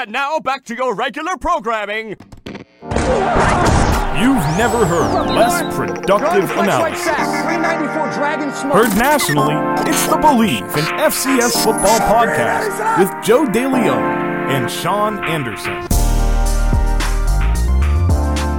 And now back to your regular programming. You've never heard less productive analysis. Heard nationally, it's the Bleav in FCS Football podcast with Joe DeLeon and Sean Anderson.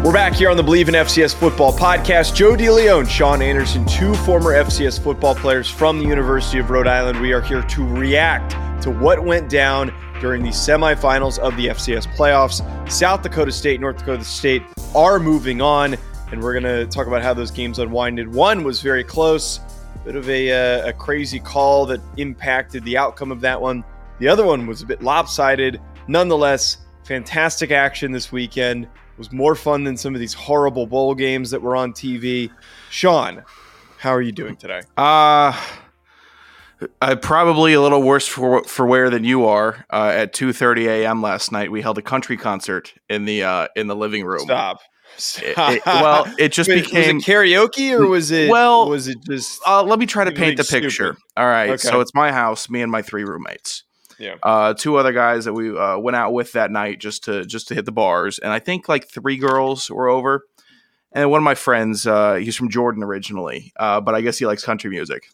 We're back here on the Bleav in FCS Football podcast. Joe DeLeon, Sean Anderson, two former FCS football players from the University of Rhode Island. We are here to react to what went down during the semifinals of the FCS playoffs. South Dakota State, North Dakota State are moving on, and we're going to talk about how those games unwinded. One was very close, bit of a, uh, a crazy call that impacted the outcome of that one. The other one was a bit lopsided. Nonetheless, fantastic action this weekend was more fun than some of these horrible bowl games that were on TV. Sean, how are you doing today? Uh uh, probably a little worse for for wear than you are. Uh, at two thirty a.m. last night, we held a country concert in the uh, in the living room. Stop. It, it, well, it just Wait, became was it karaoke or was it? Well, was it just? Uh, let me try to paint the Stupid. picture. All right, Okay. so it's my house, me and my three roommates. Yeah. Uh, two other guys that we uh, went out with that night just to just to hit the bars, and I think like three girls were over, and one of my friends, uh, he's from Jordan originally, uh, but I guess he likes country music.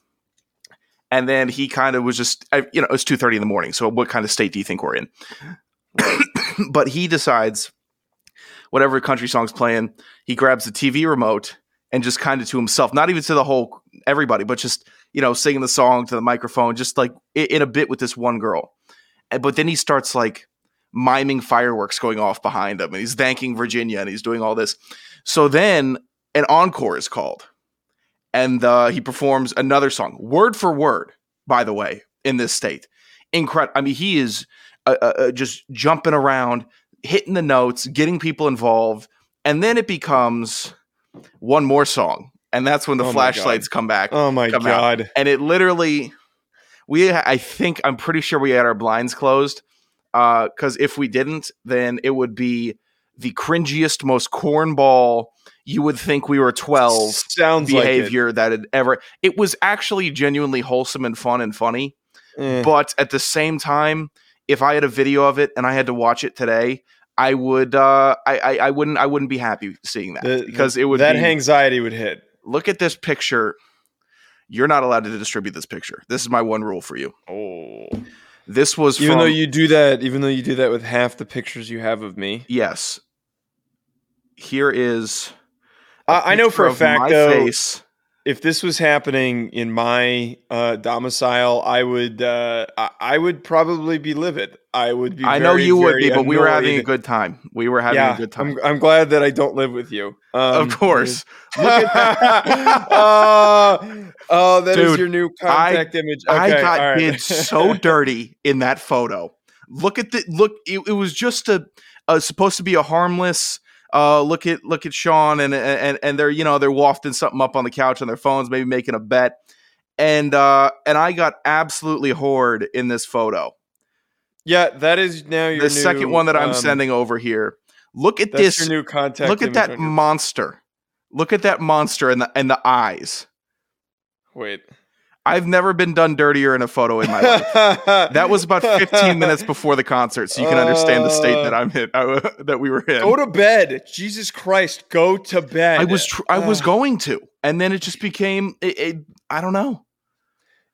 And then he kind of was just, you know, it's two thirty in the morning. So what kind of state do you think we're in? but he decides, whatever country song's playing, he grabs the TV remote and just kind of to himself, not even to the whole everybody, but just you know singing the song to the microphone, just like in a bit with this one girl. But then he starts like miming fireworks going off behind him, and he's thanking Virginia, and he's doing all this. So then an encore is called, and uh, he performs another song, word for word, by the way, in this state. Incredible. I mean, he is uh, uh, uh, just jumping around, hitting the notes, getting people involved, and then it becomes one more song, and that's when the Oh flashlights come back. Oh my come out. god! And it literally, we I think I'm pretty sure we had our blinds closed, because if we didn't, then it would be the cringiest, most cornball. You would think we were 12 Sounds like behavior that had ever. It was actually genuinely wholesome and fun and funny, Eh. but at the same time, if I had a video of it and I had to watch it today, I would. Uh, I, I I wouldn't. I wouldn't be happy seeing that The- because it would. that be, anxiety would hit. look at this picture. You're not allowed to distribute this picture. This is my one rule for you. Oh, This was even from, though you do that, even though you do that with half the pictures you have of me, yes. Here is. I, I know for a fact though. face. if this was happening in my uh, domicile, I would uh, I, I would probably be livid. I would be. I know very, you would be, but we were having a good time. We were having yeah, a good time. I'm, I'm glad that I don't live with you. Um, of course. Look at oh, oh, that is Dude, your new contact image. Okay, I got right. did so dirty in that photo. Look at the look. It, it was just a, a supposed to be a harmless. Uh, look at look at Sean and and and they're you know they're wafting something up on the couch on their phones, maybe making a bet, and uh, and I got absolutely hoard in this photo. yeah, that is now your the new, second one that I'm um, sending over here. Look at That's this. your new contact. Look at that your- monster. Look at that monster and the and the eyes. Wait. I've never been done dirtier in a photo in my life. That was about 15 minutes before the concert, so you can understand the state that uh. I'm in, I, that we were in. Go to bed. Jesus Christ, go to bed. I was tr- I was going to, and then it just became. It, it, I don't know.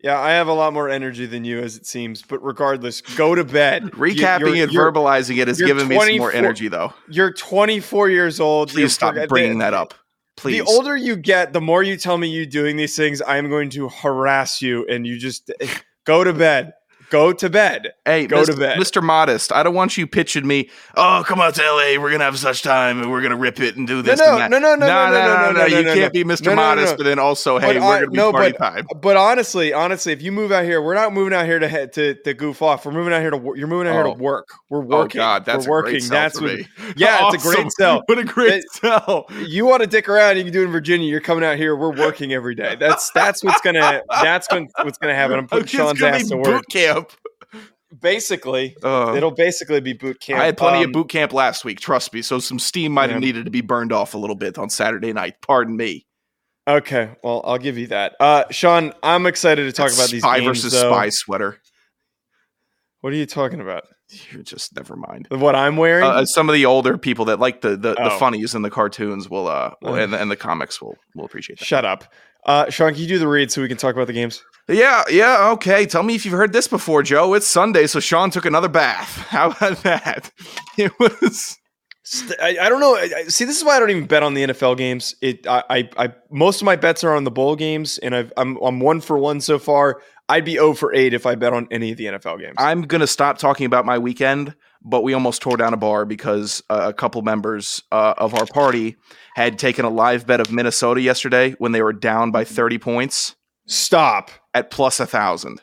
Yeah, I have a lot more energy than you, as it seems. But regardless, go to bed. Recapping You're- and you're- verbalizing it has given me some more energy, though. You're 24 years old. Please stop bringing that uh, up. Please. The older you get, the more you tell me you doing these things, I am going to harass you, and you just eh, go to bed. Go to bed. Hey, Go Mr. to bed. Mr. Modest, I don't want you pitching me. Oh, come out to LA. We're gonna have such time, and we're gonna rip it and do this. no, that. no, no, no, no, no, no, no, no, You no, can't no. be Mr. No, no, no, Modest, no. but then also, hey, we're gonna be no, party but- time. But honestly, honestly, if you move out here, we're not moving out here to to, to goof off. We're moving out here to you're moving out here Oh. to work. We're working. Oh working. God, that's working. great that's what. Yeah, it's a great sell. What a great sell. You want to dick around? You can do it in Virginia. You're coming out here. We're working every day. That's that's what's gonna that's what's gonna happen. I'm putting Sean's ass to work. boot camp. Basically, Uh, it'll basically be boot camp. I had plenty Um, of boot camp last week, trust me. So some steam might have Yeah. needed to be burned off a little bit on Saturday night. Pardon me. Okay, well, I'll give you that. Uh, Sean, I'm excited to talk about these spy games. versus though. spy sweater. What are you talking about? You're just never mind. What I'm wearing? Uh, some of the older people that like the the, the Oh. funnies and the cartoons will uh will, and, and the comics will will appreciate that. Shut up. Uh, Sean, can you do the read so we can talk about the games? Yeah, yeah, okay. Tell me if you've heard this before, Joe. It's Sunday, so Sean took another bath. How about that? It was I, I don't know. I, I- see, this is why I don't even bet on the NFL games. It, I, I, I most of my bets are on the bowl games, and I've, I'm, I'm one for one so far. I'd be 0 for 8 if I bet on any of the NFL games. I'm gonna stop talking about my weekend, but we almost tore down a bar because uh, a couple members uh, of our party had taken a live bet of Minnesota yesterday when they were down by 30 points Stop. At plus a thousand.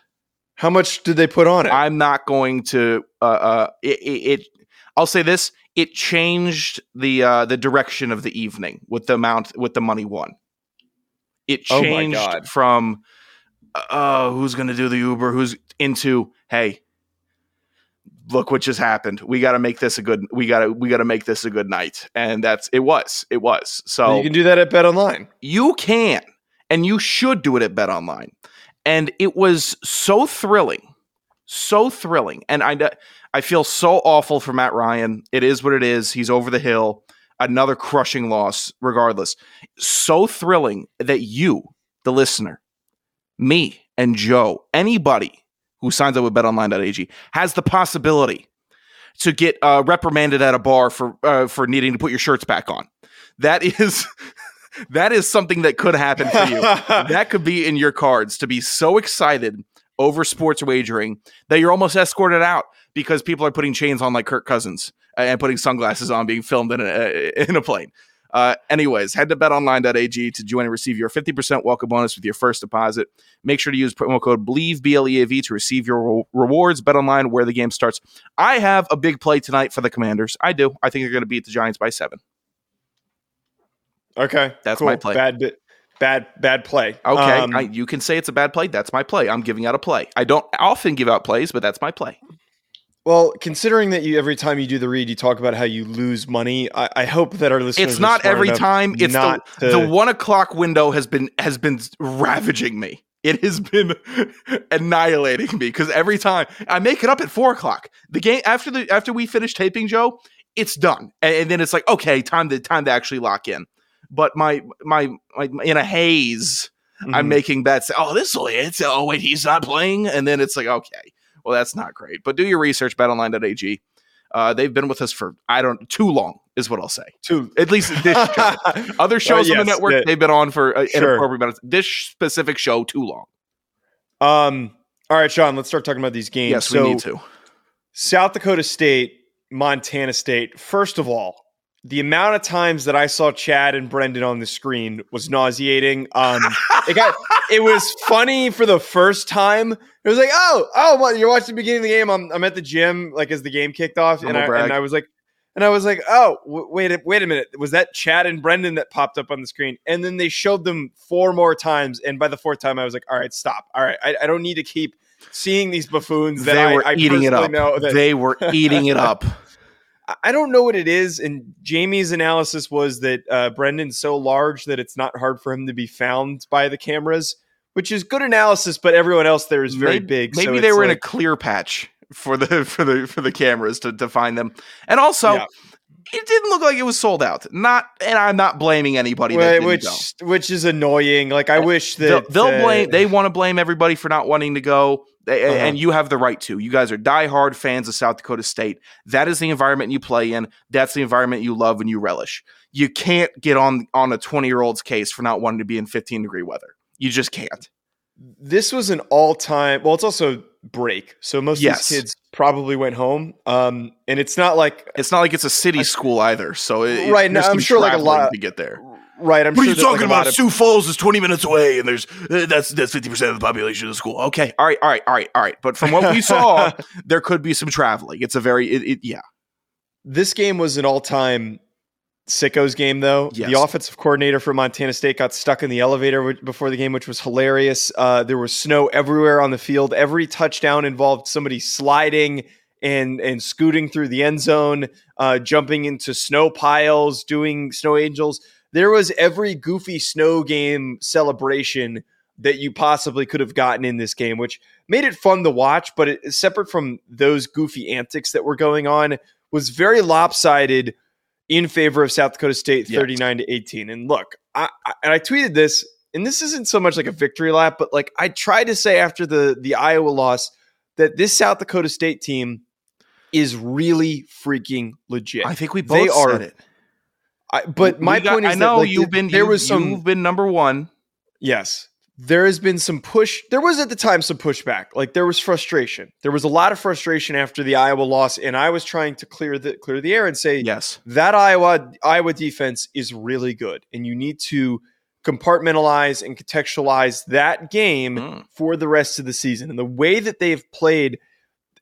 How much did they put on it? I'm not going to. Uh, uh, it, it, it. I'll say this: it changed the uh, the direction of the evening with the amount with the money won. It Oh changed God. from uh, who's going to do the Uber, who's into hey, look what just happened. We got to make this a good. We got to we got to make this a good night, and that's it. Was it was so you can do that at Bet Online. you can and you should do it at bet online and it was so thrilling so thrilling. And i i feel so awful for matt ryan. It is what it is. He's over the hill. Another crushing loss regardless. So thrilling that you the listener me and joe anybody who signs up with betonline.ag has the possibility to get uh, reprimanded at a bar for uh, for needing to put your shirts back on. That is that is something that could happen for you. that could be in your cards to be so excited over sports wagering that you're almost escorted out because people are putting chains on like Kirk Cousins and putting sunglasses on, being filmed in a in a plane. Uh, anyways, head to betonline.ag to join and receive your 50% welcome bonus with your first deposit. Make sure to use promo code BLEAV, B L E A V, to receive your re- rewards. Bet online where the game starts. I have a big play tonight for the Commanders. I do. I think they're going to beat the Giants by seven. Okay, That's cool. my play. Bad. Bad bad play. Okay, Um, I, you can say it's a bad play. That's my play. I'm giving out a play. I don't often give out plays, but that's my play. well, considering that you every time you do the read, you talk about how you lose money. I, I hope that our listeners. It's not every time. It's the, not to- the one o'clock window has been has been ravaging me. It has been annihilating me because every time I make it up at four o'clock, the game after the after we finish taping, Joe, it's done, and, and then it's like okay, time to time to actually lock in. But my my, my in a haze, I'm Mhm. making bets. Oh, this will hit. Oh, wait, he's not playing. And then it's like, okay, well, that's not great. But do your research, betonline.ag. Uh, they've been with us for, I don't, too long, is what I'll say. Two. At least this show. Other shows on the network, the- they've been on for uh, Sure. inappropriate amounts. This specific show, too long. Um. All right, Sean. Let's start talking about these games. Yes, so, we need to. South Dakota State, Montana State. First of all, the amount of times that I saw Chad and Brendan on the screen was nauseating. Um, it got it was funny for the first time. It was like, oh, oh, what, you're watching the beginning of the game. I'm, I'm at the gym, like as the game kicked off, and I, and I was like, and I was like, oh, w- wait, a- wait a minute, was that Chad and Brendan that popped up on the screen? And then they showed them four more times, and by the fourth time, I was like, all right, stop, all right, I, I don't need to keep seeing these buffoons that They I, were I eating it up. know that They were eating it up. I- don't know what it is. And Jamie's analysis was that uh, Brendan's so large that it's not hard for him to be found by the cameras, which is good analysis. But everyone else there is very maybe, big. Maybe so they were in a clear patch for the for the for the cameras to, to find them. And also, Yeah. it didn't look like it was sold out. Not, and I'm not blaming anybody. which go. which is annoying. Like I wish they'll, that they'll uh, blame they want to blame everybody for not wanting to go They- Uh-huh. and you have the right to you guys are diehard fans of south dakota state that is the environment you play in that's the environment you love and you relish you can't get on on a 20 year old's case for not wanting to be in 15 degree weather you just can't this was an all time. Well, it's also break, so most Yes. of these kids probably went home. Um, and it's not like it's not like it's a city school either so it, Right, now, I'm sure, like, a lot- to get there right. I'm what sure are you that, like, talking about? of- Sioux Falls is 20 minutes away, and there's uh, that's that's 50 percent of the population of the school. Okay, all right, all right, all right, all right. But from what we saw, there could be some traveling. It's a very it, it, yeah. This game was an all-time sickos game, though. Yes. The offensive coordinator for Montana State got stuck in the elevator before the game, which was hilarious. Uh, there was snow everywhere on the field. Every touchdown involved somebody sliding and and scooting through the end zone, uh, jumping into snow piles, doing snow angels. There was every goofy snow game celebration that you possibly could have gotten in this game, which made it fun to watch. But it, separate from those goofy antics that were going on, was very lopsided in favor of South Dakota State, thirty nine to eighteen. And look, I, I, and I tweeted this, and this isn't so much like a victory lap, but like I tried to say after the the Iowa loss that this South Dakota State team is really freaking legit. I think we both they are, said it. I, but my got, point is, I know that, like, you've been there was some you've been number one. Yes, there has been some push. There was at the time some pushback. Like there was frustration. There was a lot of frustration after the Iowa loss, and I was trying to clear the clear the air and say, yes, that Iowa Iowa defense is really good, and you need to compartmentalize and contextualize that game mm. for the rest of the season. And the way that they've played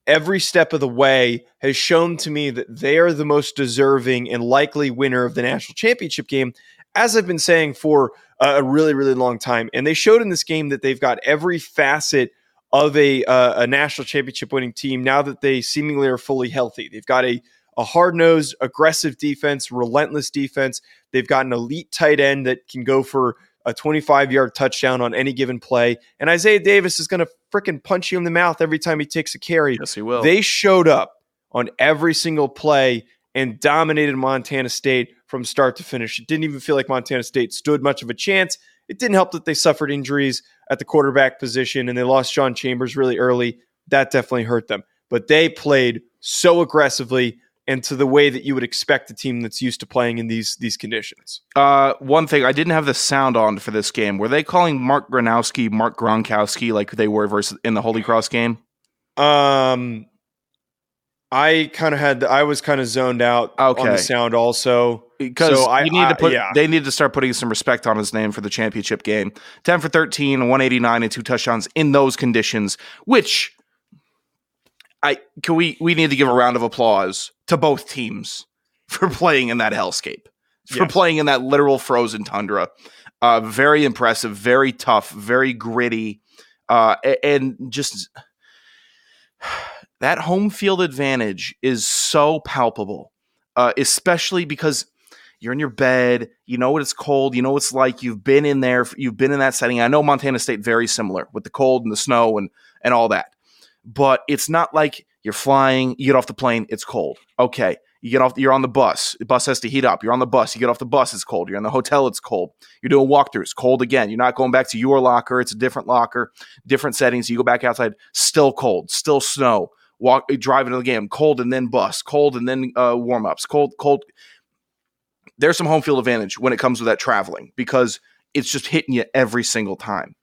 every step of the way has shown to me that they are the most deserving and likely winner of the national championship game, as I've been saying for a really, really long time. And they showed in this game that they've got every facet of a, uh, a national championship winning team now that they seemingly are fully healthy. They've got a, a hard nosed, aggressive defense, relentless defense. They've got an elite tight end that can go for a 25 yard touchdown on any given play. And Isaiah Davis is going to freaking punch you in the mouth every time he takes a carry. Yes, he will. They showed up on every single play and dominated Montana State from start to finish. It didn't even feel like Montana State stood much of a chance. It didn't help that they suffered injuries at the quarterback position and they lost Sean Chambers really early. That definitely hurt them. But they played so aggressively and to the way that you would expect a team that's used to playing in these these conditions. Uh, one thing I didn't have the sound on for this game. Were they calling Mark Gronowski Mark Gronkowski like they were versus in the Holy Cross game? Um, I kind of had I was kind of zoned out okay. on the sound also because so I, need I, to put yeah. they need to start putting some respect on his name for the championship game. Ten for 13, 189 and two touchdowns in those conditions, which I can we we need to give a round of applause to both teams for playing in that hellscape, for yes. playing in that literal frozen tundra. Uh, very impressive, very tough, very gritty, uh, and just that home field advantage is so palpable, uh, especially because you're in your bed, you know what it's cold, you know what it's like, you've been in there, you've been in that setting. I know Montana State very similar with the cold and the snow and and all that but it's not like you're flying, you get off the plane, it's cold. Okay. You get off, you're on the bus. The bus has to heat up. You're on the bus. You get off the bus, it's cold. You're in the hotel, it's cold. You're doing walkthroughs, cold again. You're not going back to your locker. It's a different locker, different settings. You go back outside, still cold, still snow. Walk, drive into the game, cold and then bus, cold and then uh, warm ups, cold, cold. There's some home field advantage when it comes to that traveling because it's just hitting you every single time.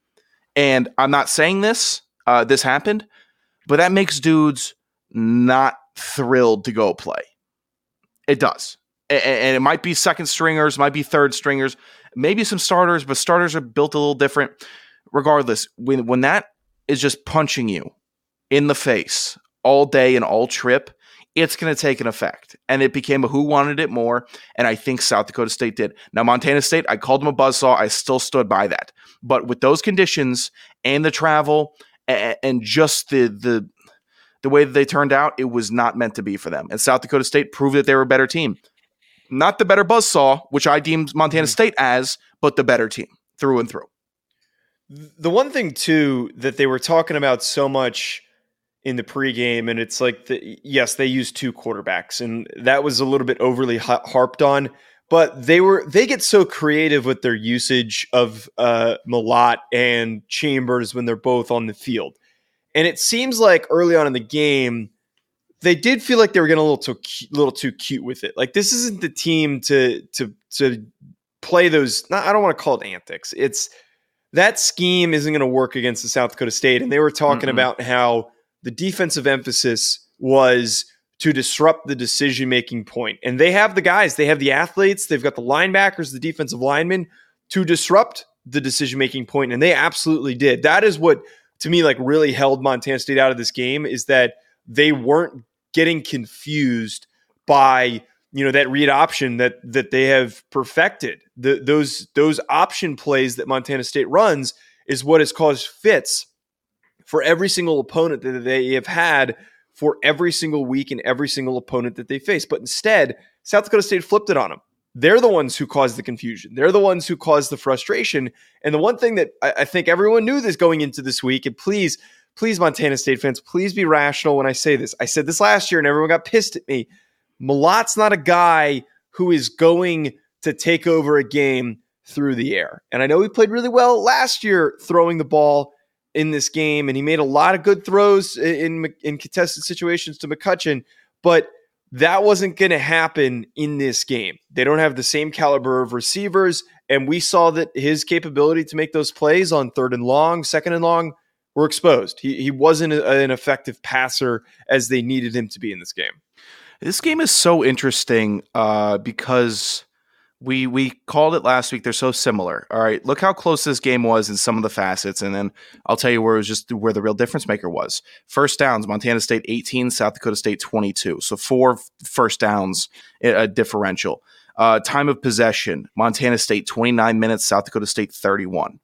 And I'm not saying this, uh, this happened, but that makes dudes not thrilled to go play. It does. And it might be second stringers, might be third stringers, maybe some starters, but starters are built a little different. Regardless, when when that is just punching you in the face all day and all trip, it's going to take an effect. And it became a who wanted it more. And I think South Dakota State did. Now, Montana State, I called them a buzzsaw. I still stood by that. But with those conditions and the travel and just the the the way that they turned out, it was not meant to be for them. And South Dakota State proved that they were a better team. Not the better buzzsaw, which I deemed Montana mm-hmm. State as, but the better team through and through. The one thing too that they were talking about so much in the pregame, and it's like, the, yes, they used two quarterbacks, and that was a little bit overly harped on. But they were they get so creative with their usage of uh, Mellott and Chambers when they're both on the field. And it seems like early on in the game, they did feel like they were getting a little too little too cute with it. Like this isn't the team to to to play those. Not, I don't want to call it antics. It's that scheme isn't going to work against the South Dakota State. And they were talking mm about how the defensive emphasis was to disrupt the decision making point. And they have the guys, they have the athletes, they've got the linebackers, the defensive linemen to disrupt the decision making point, and they absolutely did. That is what to me like really held Montana State out of this game is that they weren't getting confused by you know that read option that that they have perfected. The, those those option plays that Montana State runs is what has caused fits for every single opponent that they have had for every single week and every single opponent that they face. But instead, South Dakota State flipped it on them. they're the ones who caused the confusion. They're the ones who caused the frustration. And the one thing that I, I think everyone knew this going into this week, and please, please, Montana State fans, please be rational when I say this. I said this last year and everyone got pissed at me. Mellott's not a guy who is going to take over a game through the air. And I know he played really well last year throwing the ball in this game, and he made a lot of good throws in, in contested situations to McCutcheon, but that wasn't going to happen in this game. They don't have the same caliber of receivers, and we saw that his capability to make those plays on third and long, second and long, were exposed. He, he wasn't a, an effective passer as they needed him to be in this game. This game is so interesting uh, because we we called it last week. They're so similar. All right, look how close this game was in some of the facets, and then I'll tell you where it was just where the real difference maker was. First downs: Montana State 18, South Dakota State 22. So four first downs, a differential. Uh, time of possession: Montana State 29 minutes, South Dakota State 31.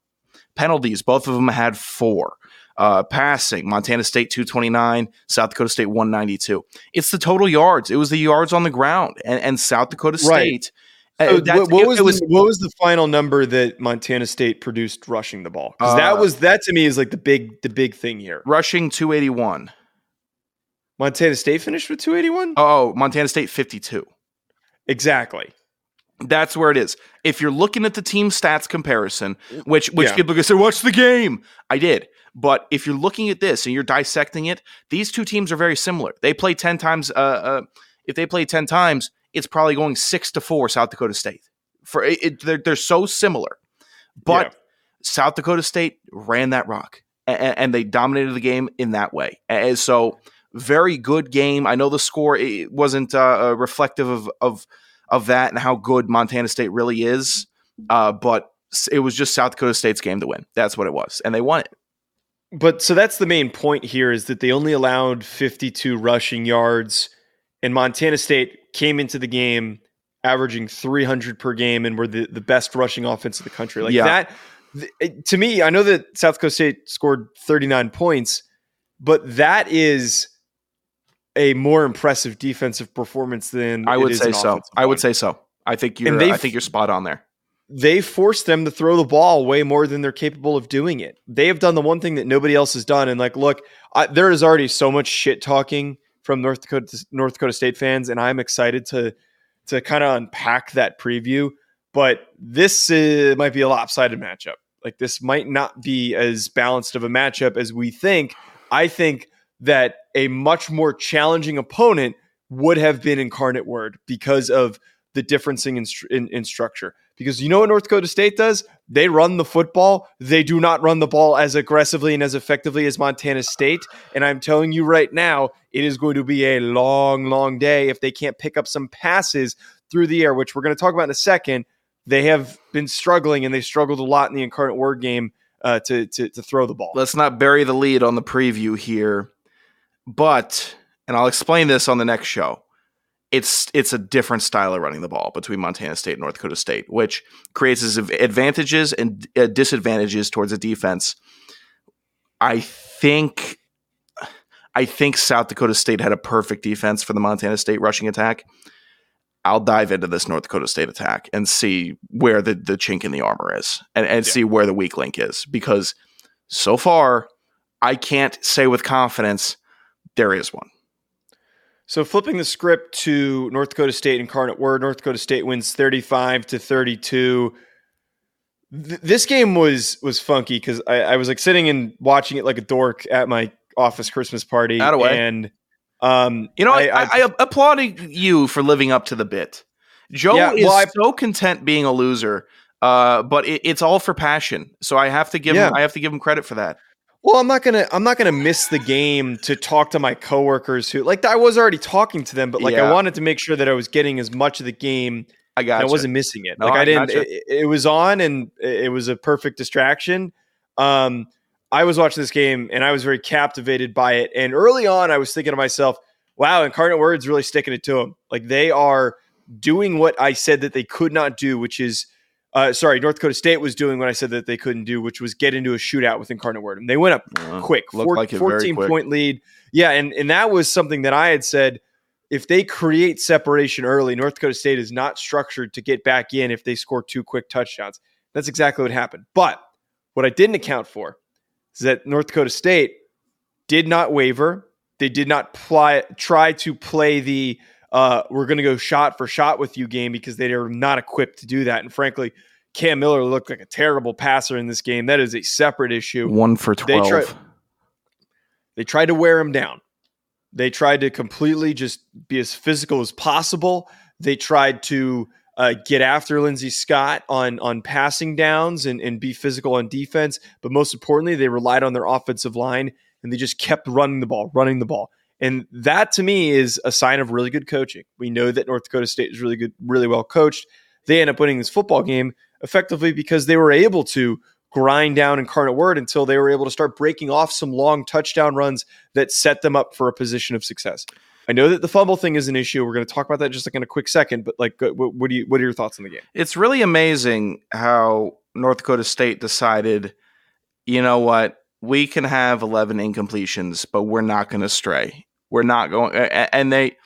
Penalties: both of them had four. Uh, passing, Montana State 229, South Dakota State 192. It's the total yards. It was the yards on the ground, and, and South Dakota State. Right so what, what was, was the, what was the final number that Montana State produced rushing the ball? Because uh, that was that to me is like the big the big thing here. Rushing two eighty one. Montana State finished with two eighty one. Oh, Montana State fifty two. Exactly. That's where it is. If you're looking at the team stats comparison, which which yeah. people can say, "Watch the game." I did, but if you're looking at this and you're dissecting it, these two teams are very similar. They play ten times. Uh, uh, if they play ten times, it's probably going six to four South Dakota State. For it, it they're, they're so similar, but yeah. South Dakota State ran that rock and, and, they dominated the game in that way. And so, very good game. I know the score it wasn't uh, reflective of of of that and how good Montana State really is, uh, but it was just South Dakota State's game to win. That's what it was, and they won it. But so that's the main point here is that they only allowed 52 rushing yards, and Montana State came into the game averaging 300 per game and were the, the best rushing offense in the country. Like yeah. that, to me, I know that South Coast State scored 39 points, but that is a more impressive defensive performance than I would say so. I would say so. I think you're. I think you're spot on there. They forced them to throw the ball way more than they're capable of doing it. They have done the one thing that nobody else has done. And like, look, I, there is already so much shit talking from North Dakota North Dakota State fans, and I'm excited to to kind of unpack that preview. But this might be a lopsided matchup. Like this might not be as balanced of a matchup as we think. I think that a much more challenging opponent would have been Incarnate Word because of the differencing in, in, in structure. Because you know what North Dakota State does? They run the football. They do not run the ball as aggressively and as effectively as Montana State. And I'm telling you right now, it is going to be a long, long day if they can't pick up some passes through the air, which we're going to talk about in a second. They have been struggling and they struggled a lot in the Incarnate Word game uh, to, to, to throw the ball. Let's not bury the lead on the preview here. But, and I'll explain this on the next show it's it's a different style of running the ball between Montana State and North Dakota State, which creates advantages and uh, disadvantages towards the defense. I think I think South Dakota State had a perfect defense for the Montana State rushing attack. I'll dive into this North Dakota State attack and see where the, the chink in the armor is and, and yeah. see where the weak link is. Because so far, I can't say with confidence there is one. So flipping the script to North Dakota State Incarnate Word, North Dakota State wins 35 to 32. Th- this game was was funky because I, I, was like sitting and watching it like a dork at my office Christmas party. Out of way. And um, you know, I, I, I, applaud you for living up to the bit. Joe yeah, is well, so content being a loser, uh, but it, it's all for passion. So I have to give yeah. him I have to give him credit for that. Well, I'm not gonna I'm not gonna miss the game to talk to my coworkers who like I was already talking to them, but like yeah. I wanted to make sure that I was getting as much of the game. I got. I wasn't missing it. No, like I, I didn't. It, it, was on, and it was a perfect distraction. Um, I was watching this game, and I was very captivated by it. And early on, I was thinking to myself, "Wow, Incarnate Words really sticking it to them. Like they are doing what I said that they could not do, which is." Uh, sorry, North Dakota State was doing what I said that they couldn't do, which was get into a shootout with Incarnate Word. And they went up uh, quick, four, like 14 quick. point lead. Yeah, and, and that was something that I had said if they create separation early, North Dakota State is not structured to get back in if they score two quick touchdowns. That's exactly what happened. But what I didn't account for is that North Dakota State did not waver. They did not ply, try to play the uh, we're going to go shot for shot with you game because they are not equipped to do that. And frankly, Cam Miller looked like a terrible passer in this game. That is a separate issue. One for 12. They, try, they tried to wear him down. They tried to completely just be as physical as possible. They tried to uh, get after Lindsey Scott on on passing downs and, and be physical on defense. But most importantly, they relied on their offensive line and they just kept running the ball, running the ball. And that to me is a sign of really good coaching. We know that North Dakota State is really good, really well coached. They end up winning this football game effectively because they were able to grind down Incarnate Word until they were able to start breaking off some long touchdown runs that set them up for a position of success. I know that the fumble thing is an issue. We're going to talk about that just like in a quick second. But like, what, what do you? What are your thoughts on the game? It's really amazing how North Dakota State decided. You know what? We can have eleven incompletions, but we're not going to stray. We're not going, and they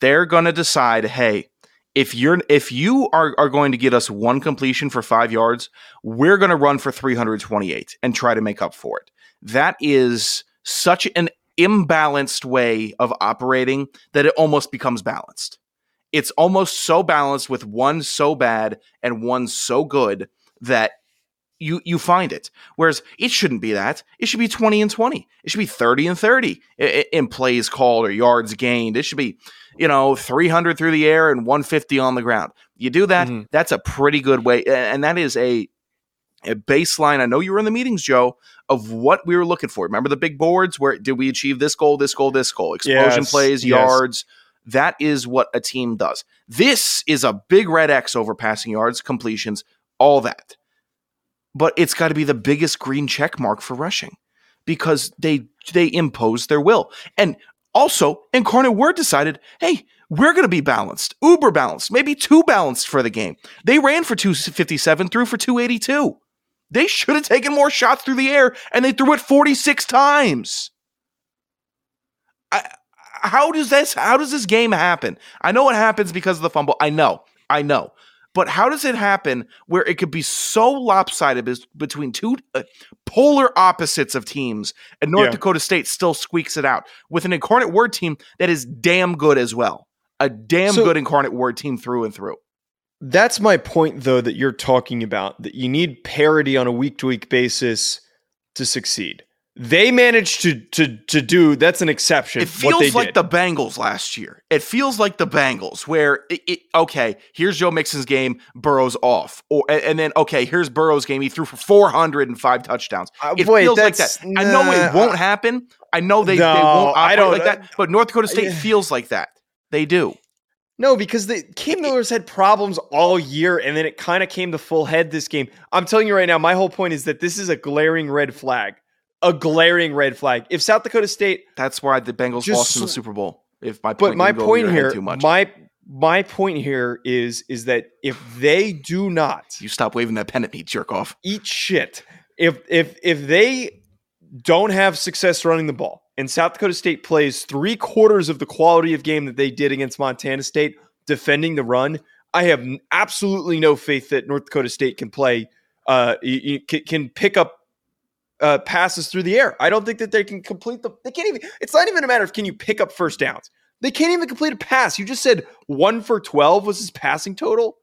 they're going to decide. Hey, if you're if you are, are going to get us one completion for five yards, we're going to run for 328 and try to make up for it. That is such an imbalanced way of operating that it almost becomes balanced. It's almost so balanced with one so bad and one so good that you you find it. Whereas it shouldn't be that. It should be 20 and 20. It should be 30 and 30 in plays called or yards gained. It should be, you know, 300 through the air and 150 on the ground. You do that, mm-hmm. that's a pretty good way and that is a a baseline. I know you were in the meetings, Joe, of what we were looking for. Remember the big boards where did we achieve this goal, this goal, this goal? Explosion yes, plays, yes. yards. That is what a team does. This is a big red X over passing yards, completions, all that but it's got to be the biggest green check mark for rushing because they they impose their will. And also, Incarnate Word decided, hey, we're going to be balanced, uber balanced, maybe too balanced for the game. They ran for 257, threw for 282. They should have taken more shots through the air, and they threw it 46 times. I, how does this? How does this game happen? I know it happens because of the fumble. I know, I know. But how does it happen where it could be so lopsided between two uh, polar opposites of teams and North yeah. Dakota State still squeaks it out with an incarnate word team that is damn good as well? A damn so, good incarnate word team through and through. That's my point, though, that you're talking about that you need parity on a week to week basis to succeed. They managed to to to do that's an exception. It feels like did. the Bengals last year. It feels like the Bengals where it, it, okay, here's Joe Mixon's game, Burrow's off, or and then okay, here's Burrow's game. He threw for 405 touchdowns. Uh, it wait, feels like that. Nah, I know it won't happen. I know they, no, they won't I don't, like that. But North Dakota State uh, feels like that. They do. No, because the Cam Miller's had problems all year, and then it kind of came to full head this game. I'm telling you right now, my whole point is that this is a glaring red flag a glaring red flag. If South Dakota State, that's why the Bengals just, lost in the Super Bowl. If my point but my point here, my my point here is is that if they do not, you stop waving that pen at me, jerk off. Eat shit. If if if they don't have success running the ball, and South Dakota State plays three quarters of the quality of game that they did against Montana State defending the run, I have absolutely no faith that North Dakota State can play. Uh, can pick up uh, passes through the air. I don't think that they can complete the. They can't even. It's not even a matter of can you pick up first downs. They can't even complete a pass. You just said one for twelve was his passing total.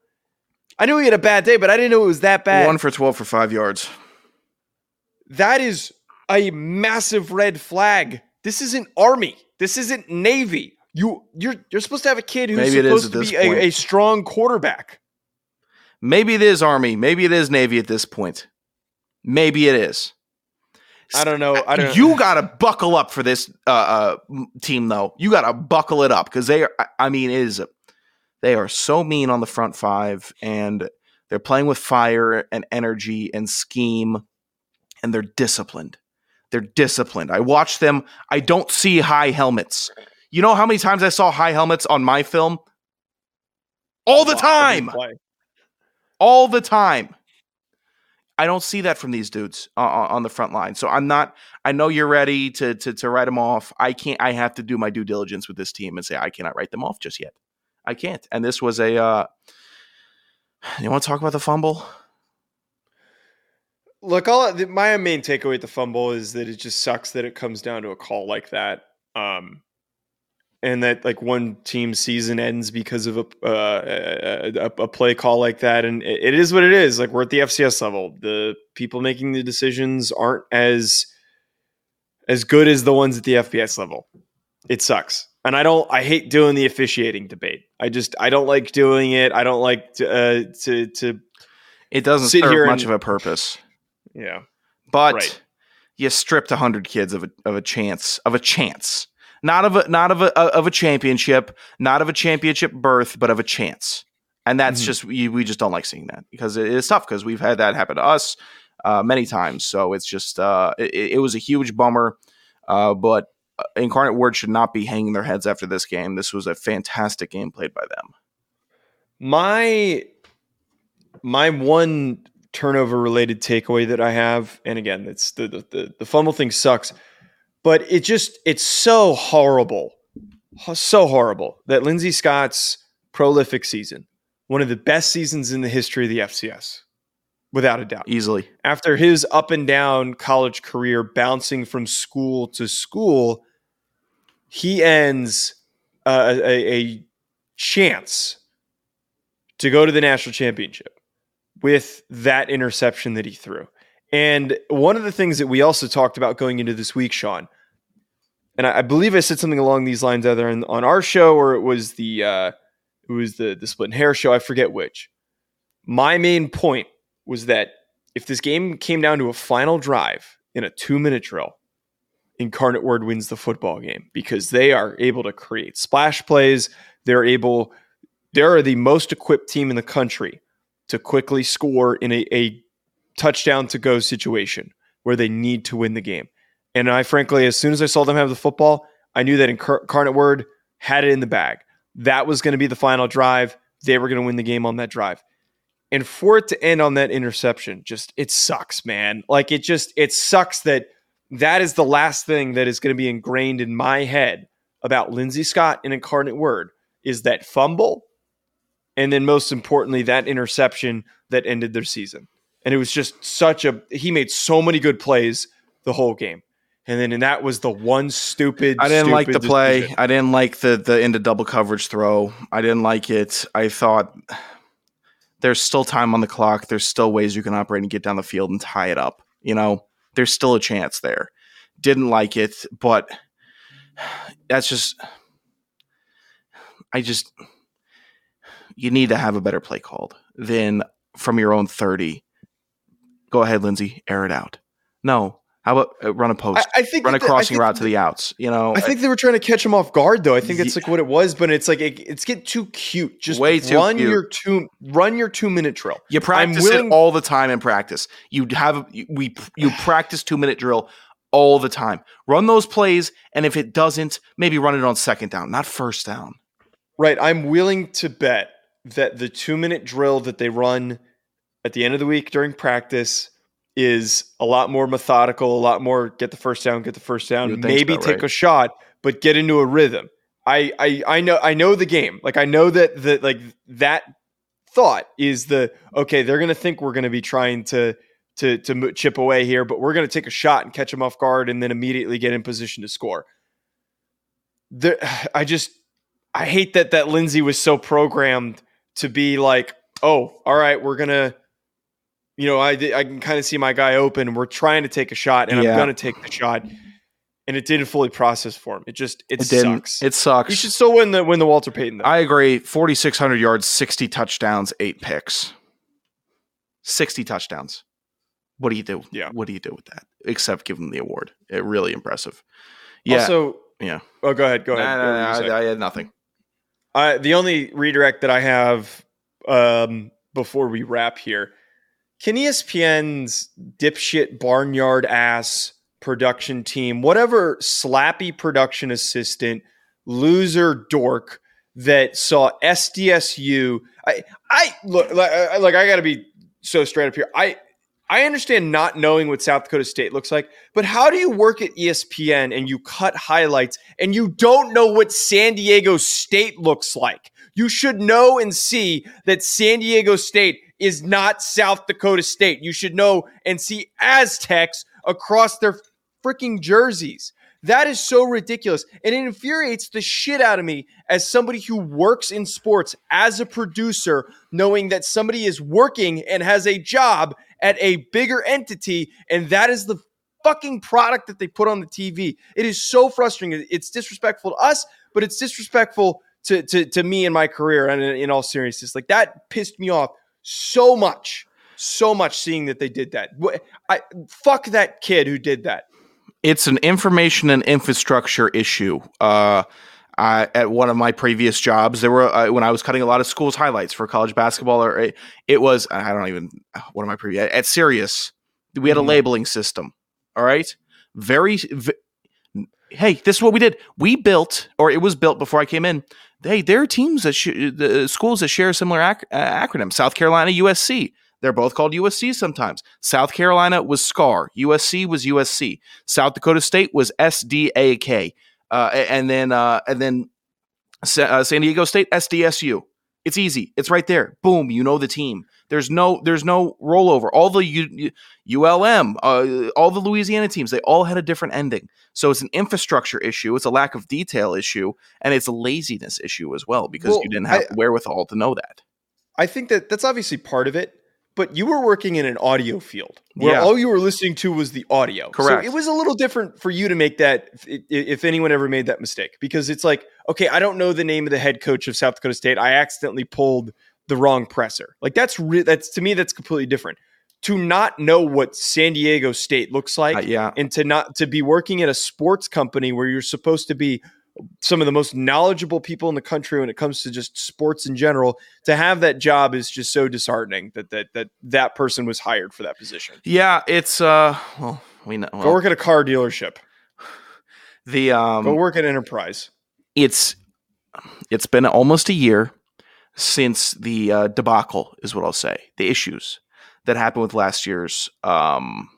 I knew he had a bad day, but I didn't know it was that bad. One for twelve for five yards. That is a massive red flag. This isn't Army. This isn't Navy. You you're you're supposed to have a kid who's Maybe supposed to be a, a strong quarterback. Maybe it is Army. Maybe it is Navy at this point. Maybe it is. I don't know. I don't. You got to buckle up for this uh, uh, team, though. You got to buckle it up because they are. I mean, is they are so mean on the front five, and they're playing with fire and energy and scheme, and they're disciplined. They're disciplined. I watch them. I don't see high helmets. You know how many times I saw high helmets on my film? All the time. All the time. I don't see that from these dudes uh, on the front line. So I'm not. I know you're ready to to to write them off. I can't. I have to do my due diligence with this team and say I cannot write them off just yet. I can't. And this was a. Uh, you want to talk about the fumble? Look, all my main takeaway at the fumble is that it just sucks that it comes down to a call like that. Um, and that like one team season ends because of a, uh, a, a play call like that. And it is what it is. Like we're at the fcs level. The people making the decisions aren't as as good as the ones at the fbs level. It sucks. And i don't i hate doing the officiating debate. I just i don't like doing it. I don't like to uh, to to it doesn't serve much and, of a purpose. Yeah. But right. you stripped 100 kids of a, of a chance of a chance not of a not of a of a championship, not of a championship berth, but of a chance. And that's mm-hmm. just we, we just don't like seeing that because it is tough because we've had that happen to us uh, many times. So it's just uh, it, it, was a huge bummer. Uh, but uh, Incarnate Word should not be hanging their heads after this game. This was a fantastic game played by them. My my one turnover related takeaway that I have, and again, it's the the the, the fumble thing sucks but it just it's so horrible, so horrible that Lindsey Scott's prolific season, one of the best seasons in the history of the FCS, without a doubt, easily. After his up and down college career, bouncing from school to school, he ends uh, a, a chance to go to the national championship with that interception that he threw. And one of the things that we also talked about going into this week, Sean, and I, I believe I said something along these lines either on, on our show or it was the uh, it was the the split hair show. I forget which. My main point was that if this game came down to a final drive in a two minute drill, Incarnate Word wins the football game because they are able to create splash plays. They're able, they are the most equipped team in the country to quickly score in a, a touchdown to go situation where they need to win the game. And I frankly, as soon as I saw them have the football, I knew that Incarnate Word had it in the bag. That was going to be the final drive. They were going to win the game on that drive. And for it to end on that interception, just it sucks, man. Like it just it sucks that that is the last thing that is going to be ingrained in my head about Lindsey Scott and Incarnate Word is that fumble and then most importantly that interception that ended their season. And it was just such a he made so many good plays the whole game. And then and that was the one stupid. I didn't stupid like the play. Decision. I didn't like the the into double coverage throw. I didn't like it. I thought there's still time on the clock. There's still ways you can operate and get down the field and tie it up. You know, there's still a chance there. Didn't like it, but that's just. I just. You need to have a better play called than from your own 30. Go ahead, Lindsey, air it out. No, how about uh, run a post? I, I think run a crossing the, route to the outs. You know, I think they were trying to catch him off guard, though. I think it's like what it was, but it's like it, it's getting too cute. Just way too run cute. your two run your two minute drill. You practice willing- it all the time in practice. You have we you practice two minute drill all the time. Run those plays, and if it doesn't, maybe run it on second down, not first down. Right. I'm willing to bet that the two minute drill that they run at the end of the week during practice is a lot more methodical, a lot more get the first down, get the first down, maybe take right. a shot, but get into a rhythm. I, I I know I know the game. Like I know that that like that thought is the okay. They're gonna think we're gonna be trying to to to chip away here, but we're gonna take a shot and catch them off guard, and then immediately get in position to score. There, I just I hate that that Lindsey was so programmed to be like, oh, all right, we're gonna you know, I I can kind of see my guy open. We're trying to take a shot, and yeah. I'm going to take the shot, and it didn't fully process for him. It just it, it sucks. It sucks. You should still win the win the Walter Payton. Though. I agree. Forty six hundred yards, sixty touchdowns, eight picks, sixty touchdowns. What do you do? Yeah. What do you do with that? Except give him the award. It really impressive. Yeah. Also, yeah. Oh, go ahead. Go ahead. Nah, nah, nah, I, I, had nothing. Uh, the only redirect that I have um, before we wrap here can ESPN's dipshit barnyard ass production team, whatever slappy production assistant, loser dork that saw SDSU, I, I look like, like I got to be so straight up here. I, I understand not knowing what South Dakota State looks like, but how do you work at ESPN and you cut highlights and you don't know what San Diego State looks like? You should know and see that San Diego State is not South Dakota State. You should know and see Aztecs across their freaking jerseys. That is so ridiculous. And it infuriates the shit out of me as somebody who works in sports as a producer, knowing that somebody is working and has a job at a bigger entity, and that is the fucking product that they put on the TV. It is so frustrating. It's disrespectful to us, but it's disrespectful to to, to me and my career. And in, in all seriousness, like that pissed me off so much, so much. Seeing that they did that, I fuck that kid who did that. It's an information and infrastructure issue. Uh, I, at one of my previous jobs, there were uh, when I was cutting a lot of schools highlights for college basketball, or it, it was I don't even one of my previous at Sirius. We had a mm-hmm. labeling system. All right, very. V- hey, this is what we did. We built, or it was built before I came in. Hey, there are teams that sh- the schools that share a similar ac- uh, acronym. South Carolina, USC. They're both called USC sometimes. South Carolina was SCAR. USC was USC. South Dakota State was SDAK. Uh, and then uh, and then uh, San Diego State SDSU. It's easy. It's right there. Boom. You know the team. There's no there's no rollover. All the U, ULM, uh, all the Louisiana teams, they all had a different ending. So it's an infrastructure issue. It's a lack of detail issue, and it's a laziness issue as well because well, you didn't have I, the wherewithal to know that. I think that that's obviously part of it but you were working in an audio field where yeah. all you were listening to was the audio. Correct. So it was a little different for you to make that, if anyone ever made that mistake, because it's like, okay, I don't know the name of the head coach of South Dakota State. I accidentally pulled the wrong presser. Like that's re- that's to me that's completely different. To not know what San Diego State looks like, uh, yeah, and to not to be working at a sports company where you're supposed to be some of the most knowledgeable people in the country when it comes to just sports in general to have that job is just so disheartening that that that that person was hired for that position. Yeah it's uh well we know well, go work at a car dealership. The um go work at enterprise. it's it's been almost a year since the uh, debacle is what i'll say the issues that happened with last year's um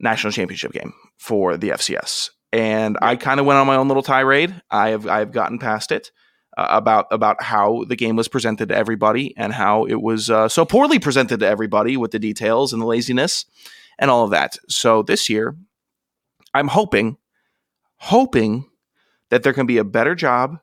national championship game for the fcs and I kind of went on my own little tirade. I have I have gotten past it uh, about about how the game was presented to everybody and how it was uh, so poorly presented to everybody with the details and the laziness and all of that. So this year, I'm hoping hoping that there can be a better job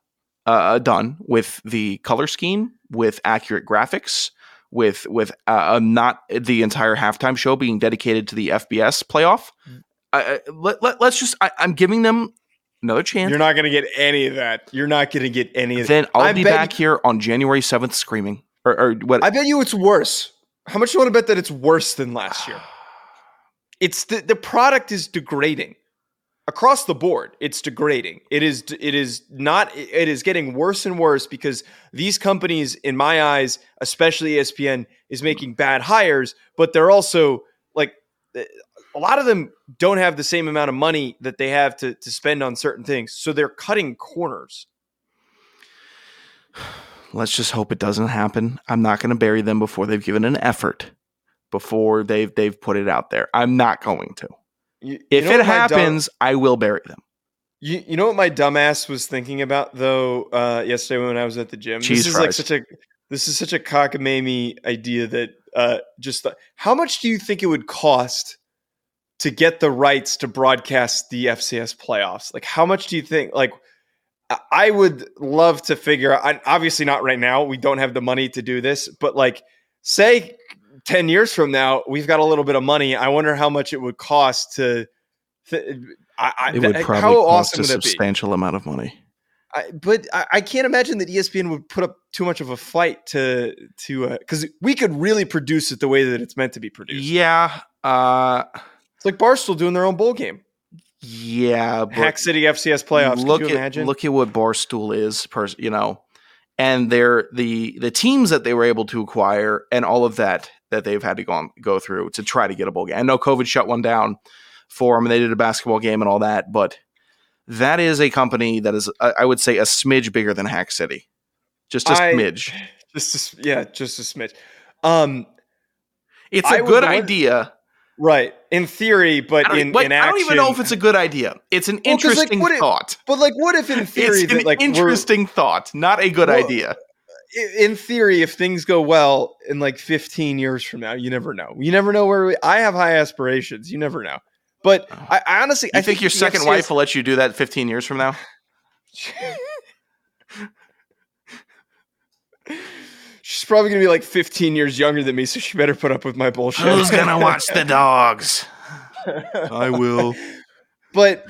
uh, done with the color scheme, with accurate graphics, with with uh, not the entire halftime show being dedicated to the FBS playoff. Mm. I, let, let, us just I, am giving them another chance. You're not going to get any of that. You're not going to get any of that. Then I'll I be back you, here on January 7th screaming. Or, or, what? I bet you it's worse. How much do you want to bet that it's worse than last year? It's the, the product is degrading across the board. It's degrading. It is it is not it is getting worse and worse because these companies in my eyes, especially ESPN is making bad hires, but they're also like a lot of them don't have the same amount of money that they have to, to spend on certain things. So they're cutting corners. Let's just hope it doesn't happen. I'm not going to bury them before they've given an effort, before they've they've put it out there. I'm not going to. You, if you know it happens, dumb, I will bury them. You, you know what my dumbass was thinking about though uh, yesterday when I was at the gym. Cheese this fries. is like such a this is such a cockamamie idea that uh, just th- how much do you think it would cost to get the rights to broadcast the FCS playoffs? Like, how much do you think? Like, I would love to figure out. Obviously, not right now. We don't have the money to do this, but like, say, ten years from now, we've got a little bit of money. I wonder how much it would cost to. Th- I, it would probably how cost awesome a substantial amount of money. I, but I, I, can't imagine that ESPN would put up too much of a fight to to because uh, we could really produce it the way that it's meant to be produced. Yeah, uh, it's like Barstool doing their own bowl game. Yeah, Hack City FCS playoffs. Look at imagine? look at what Barstool is, per, you know, and they're the the teams that they were able to acquire and all of that that they've had to go on, go through to try to get a bowl game. I know COVID shut one down for them, and they did a basketball game and all that, but that is a company that is, I would say, a smidge bigger than Hack City, just a I, smidge. Just a, yeah, just a smidge. Um, It's a I good idea. right in theory, but in, like, in I don't even know if it's a good idea. It's an Well, like, interesting what if- thought. But like, what if in theory It's that an like interesting thought, not a good Well, idea. I- in theory, if things go well in like 15 years from now, you never know. You never know where we, I have high aspirations. You never know. But uh, I, I honestly, You I think your second FCS wife will let you do that 15 years from now? She's probably gonna be like 15 years younger than me, so she better put up with my bullshit. Who's gonna watch the dogs? I will. but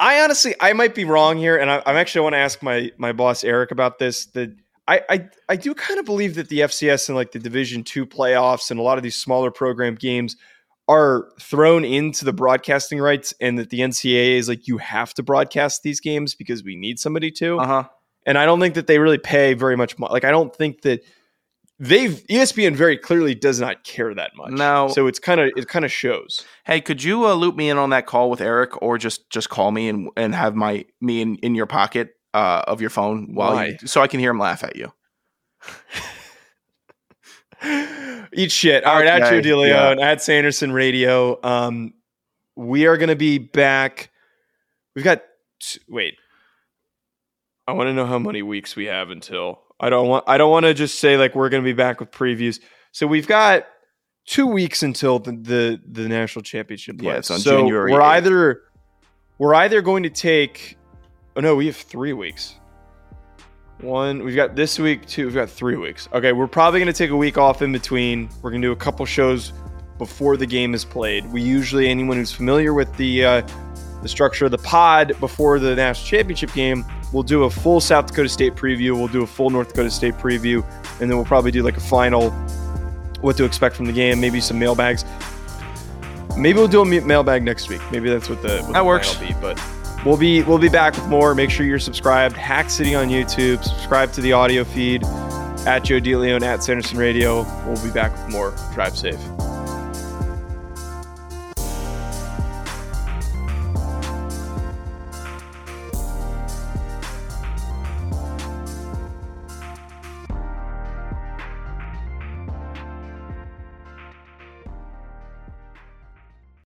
I honestly, I might be wrong here, and I, I'm actually I want to ask my my boss Eric about this. That I, I I do kind of believe that the FCS and like the Division two playoffs and a lot of these smaller program games are thrown into the broadcasting rights, and that the NCAA is like you have to broadcast these games because we need somebody to. Uh huh. And I don't think that they really pay very much. Mo- like I don't think that they've ESPN very clearly does not care that much. No. so it's kind of it kind of shows. Hey, could you uh, loop me in on that call with Eric, or just just call me and and have my me in, in your pocket uh, of your phone while Why? you, so I can hear him laugh at you. Eat shit. All right, at Okay, Joe DeLeon, at Sanderson Radio. Um, we are going to be back. We've got t- wait. I want to know how many weeks we have until. I don't want. I don't want to just say like we're going to be back with previews. So we've got two weeks until the the, the national championship. Yeah, it's on so January We're 8th. either we're either going to take. Oh no, we have three weeks. One, we've got this week, two, we've got three weeks. Okay, we're probably going to take a week off in between. We're going to do a couple shows before the game is played. We usually, anyone who's familiar with the uh, the structure of the pod before the national championship game, we'll do a full South Dakota State preview. We'll do a full North Dakota State preview, and then we'll probably do like a final, what to expect from the game, maybe some mailbags. Maybe we'll do a ma- mailbag next week. Maybe that's what the what That the works. will be. But we'll be we'll be back with more. Make sure you're subscribed. Hack City on YouTube. Subscribe to the audio feed at Joe DeLeon at Sanderson Radio. We'll be back with more. Drive safe.